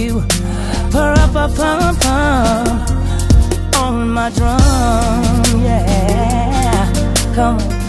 you. Purr up a pum pum On my drum, yeah. Come on.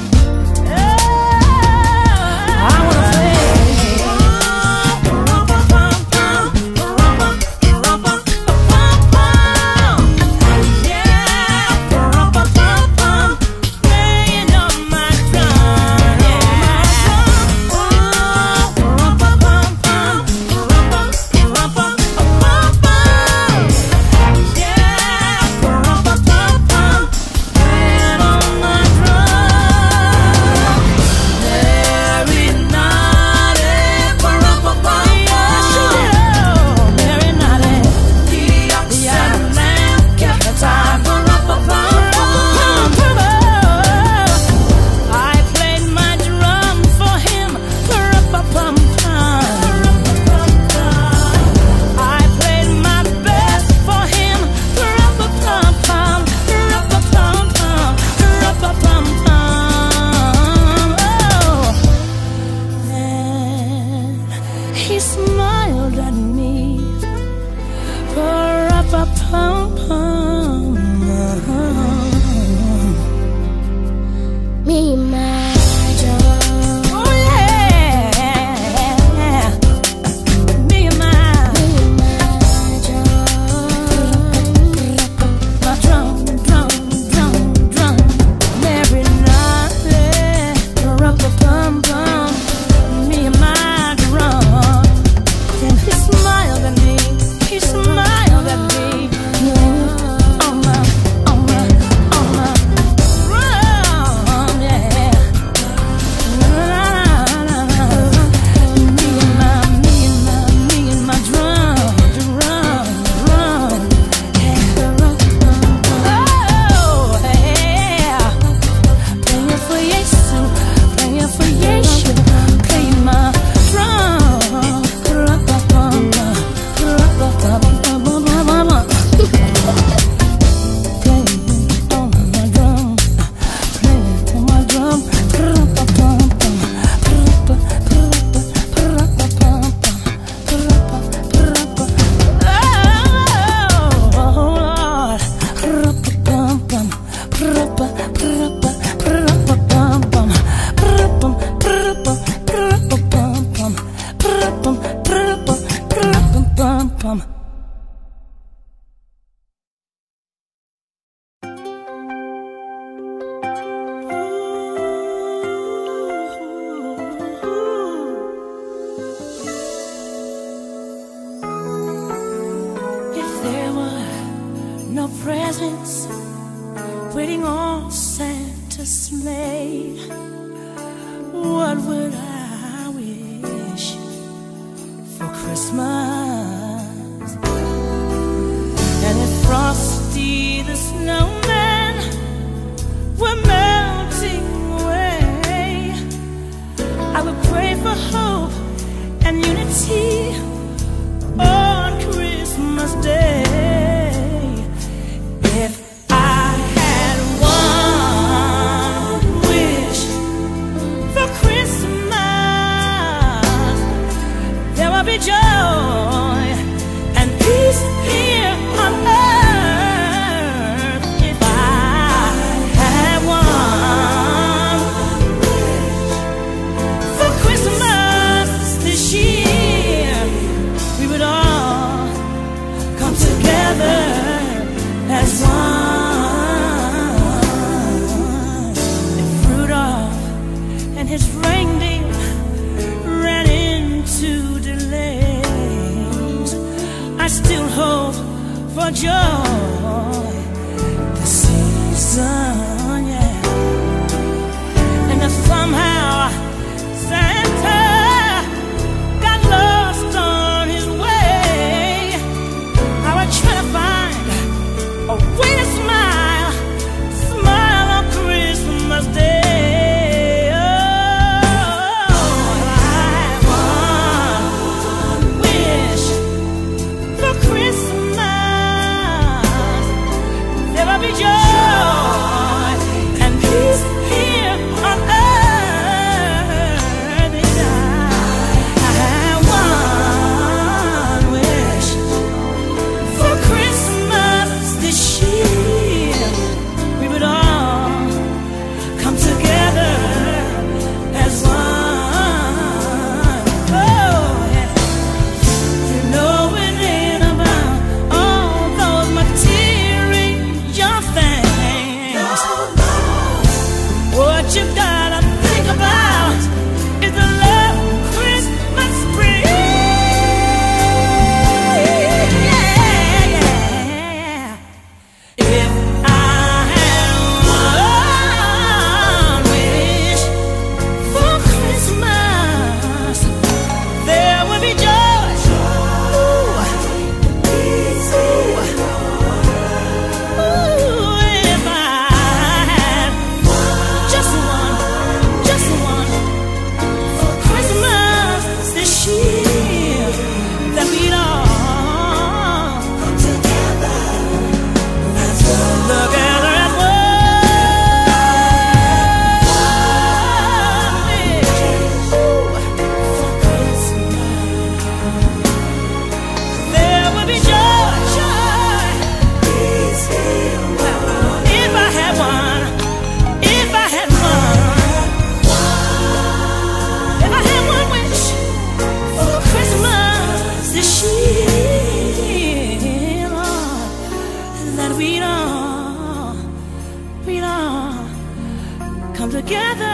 together.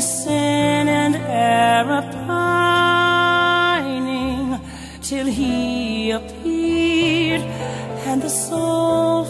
sin and error pining till he appeared and the soul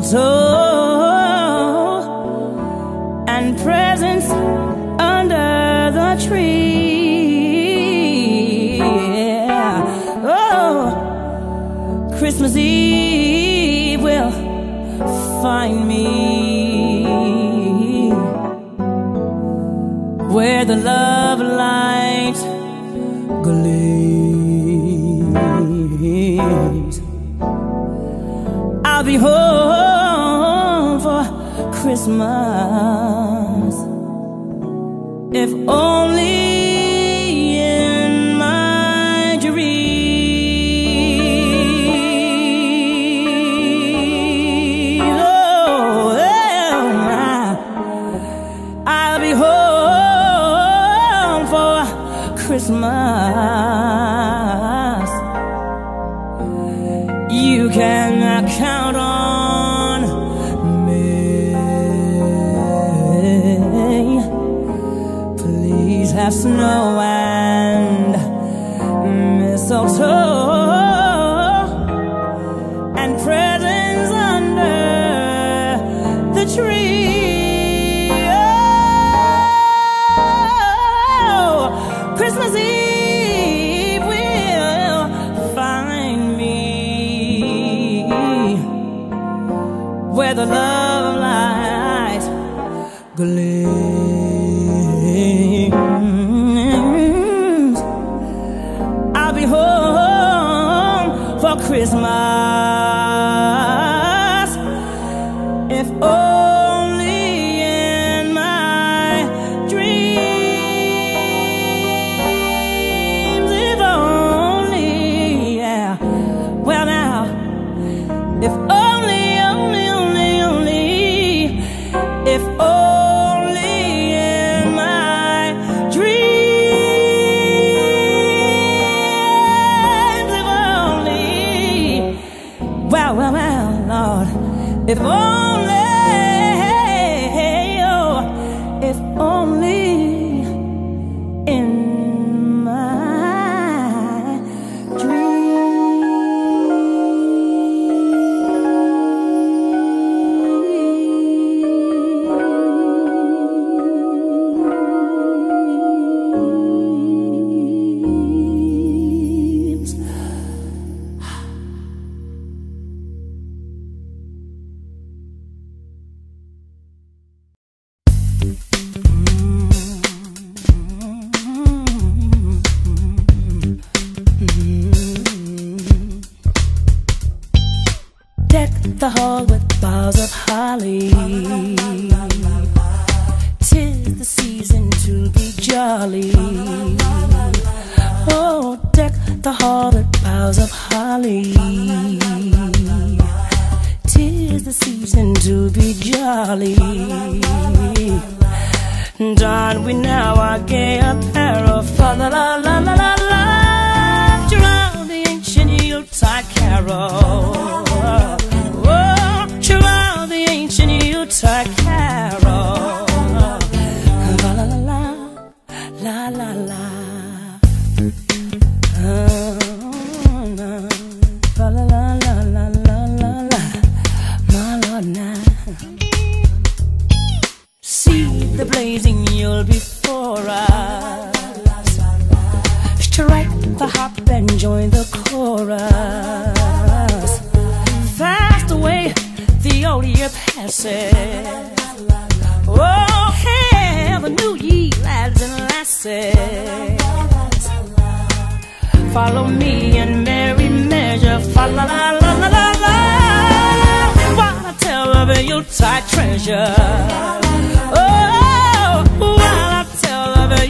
走 my Please have snow and mistletoe.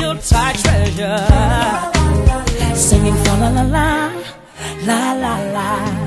hillside treasure. Singing fa la la la, la la la.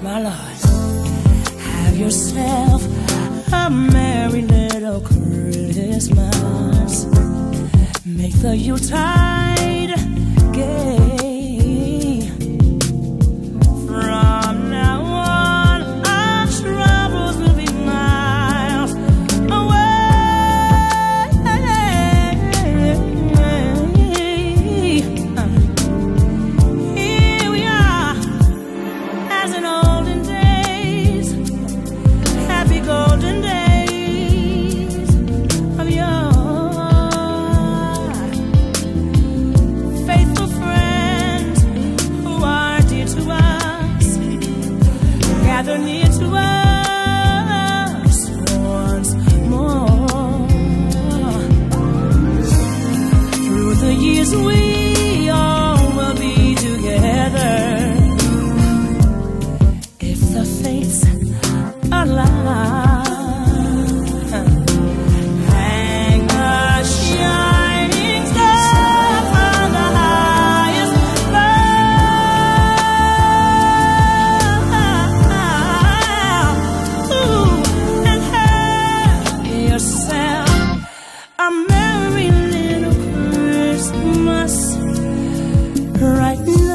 My Lord, have yourself a merry little Christmas. Make the Yuletide. right now.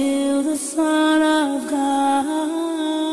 The Son of God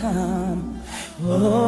come. Oh,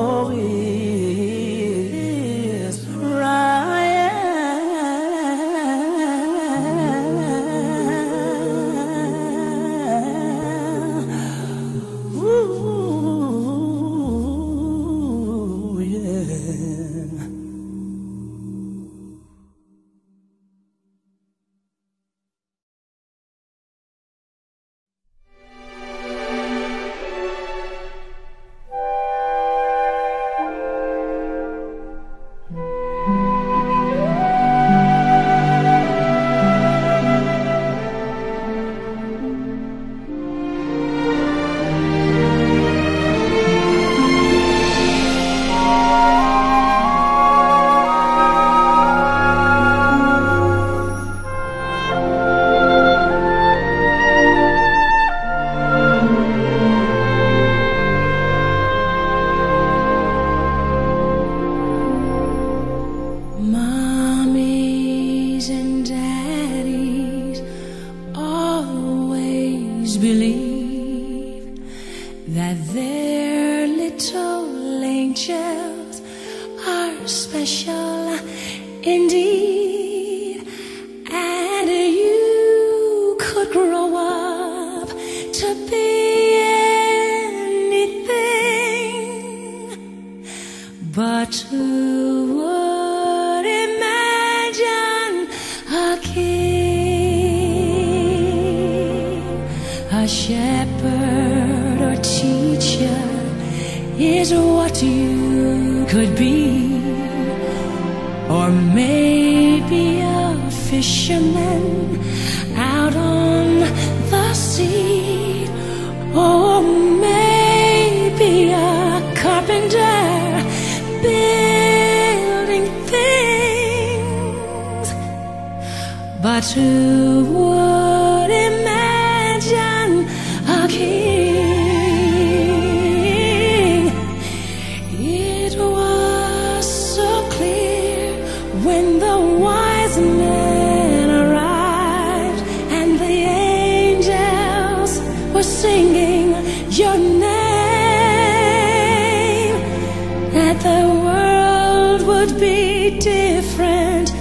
world would be different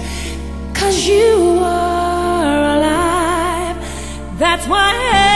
Cause you are alive. That's why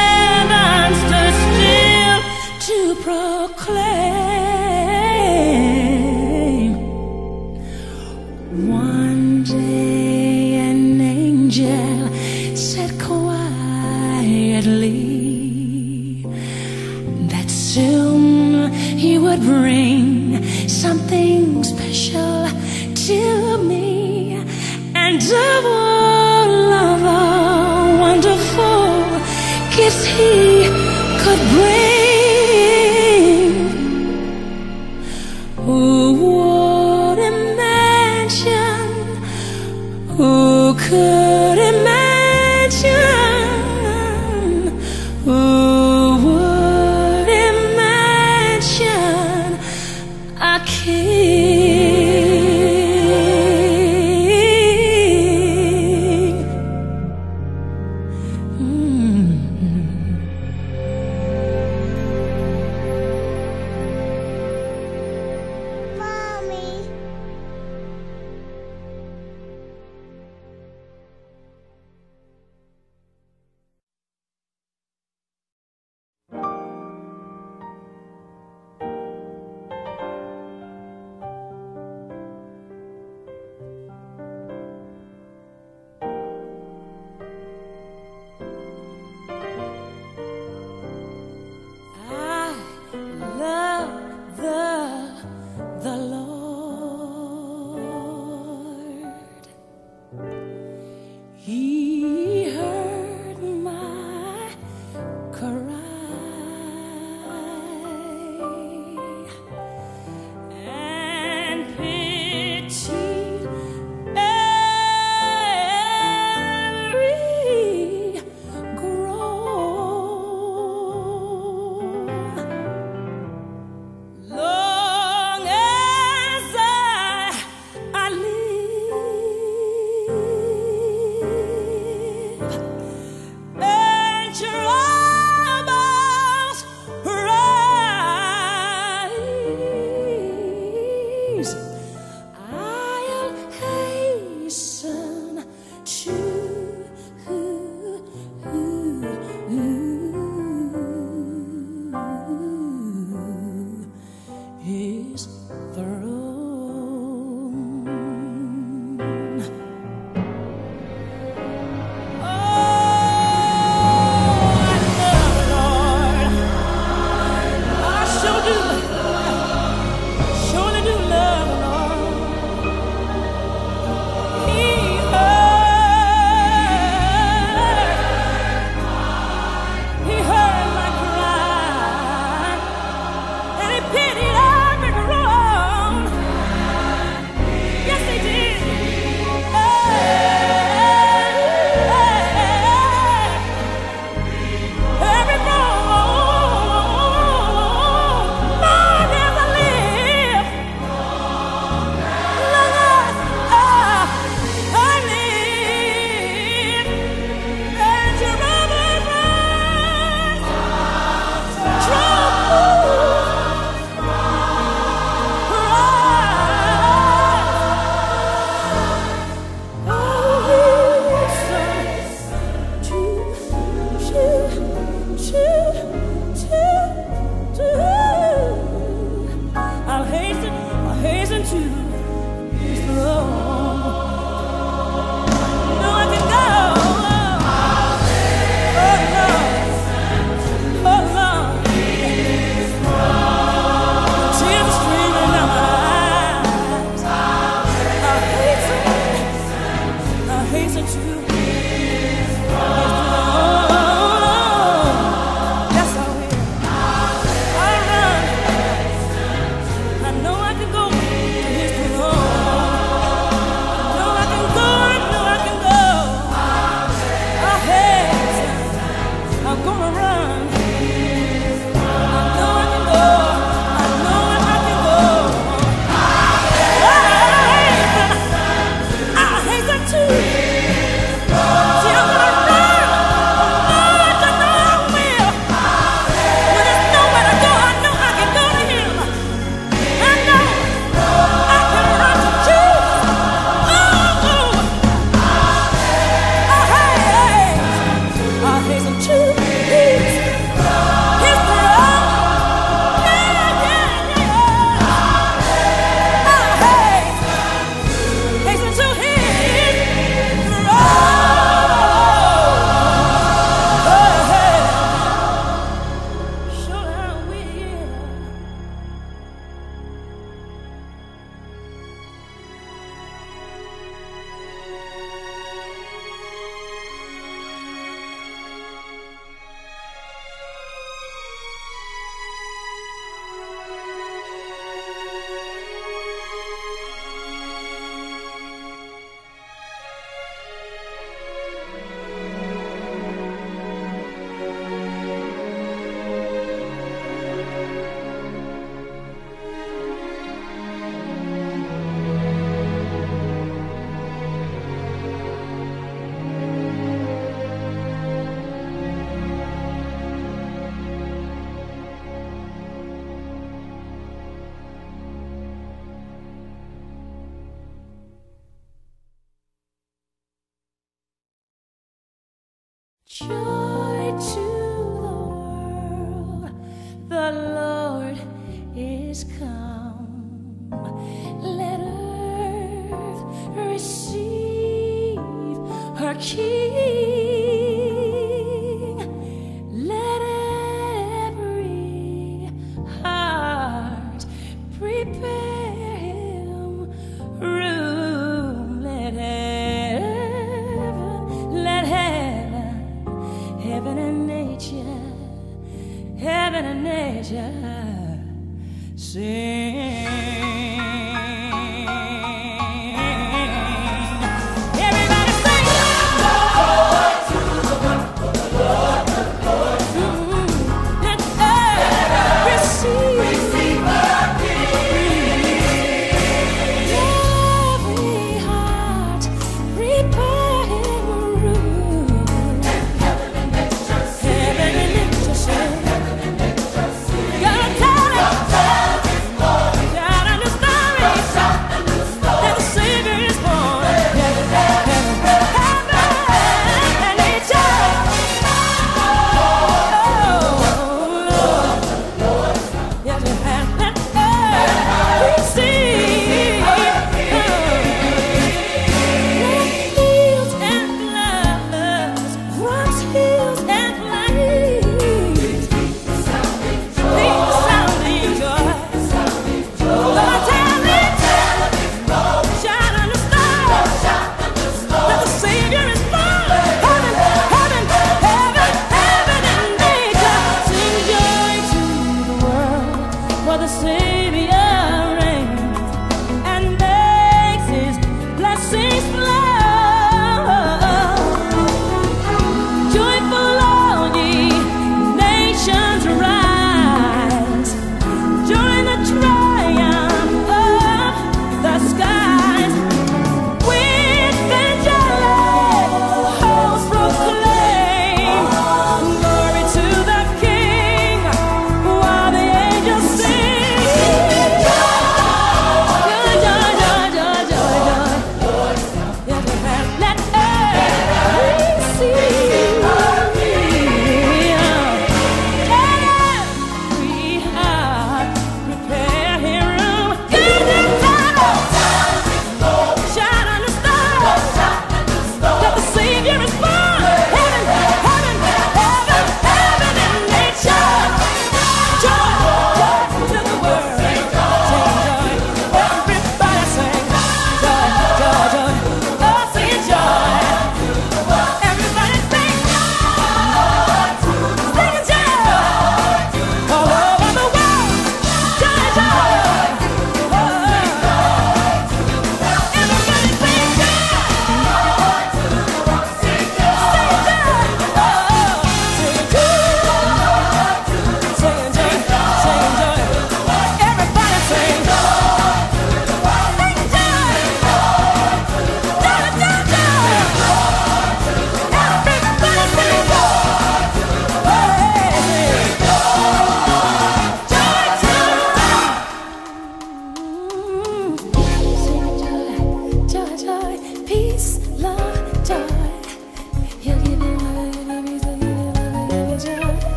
情。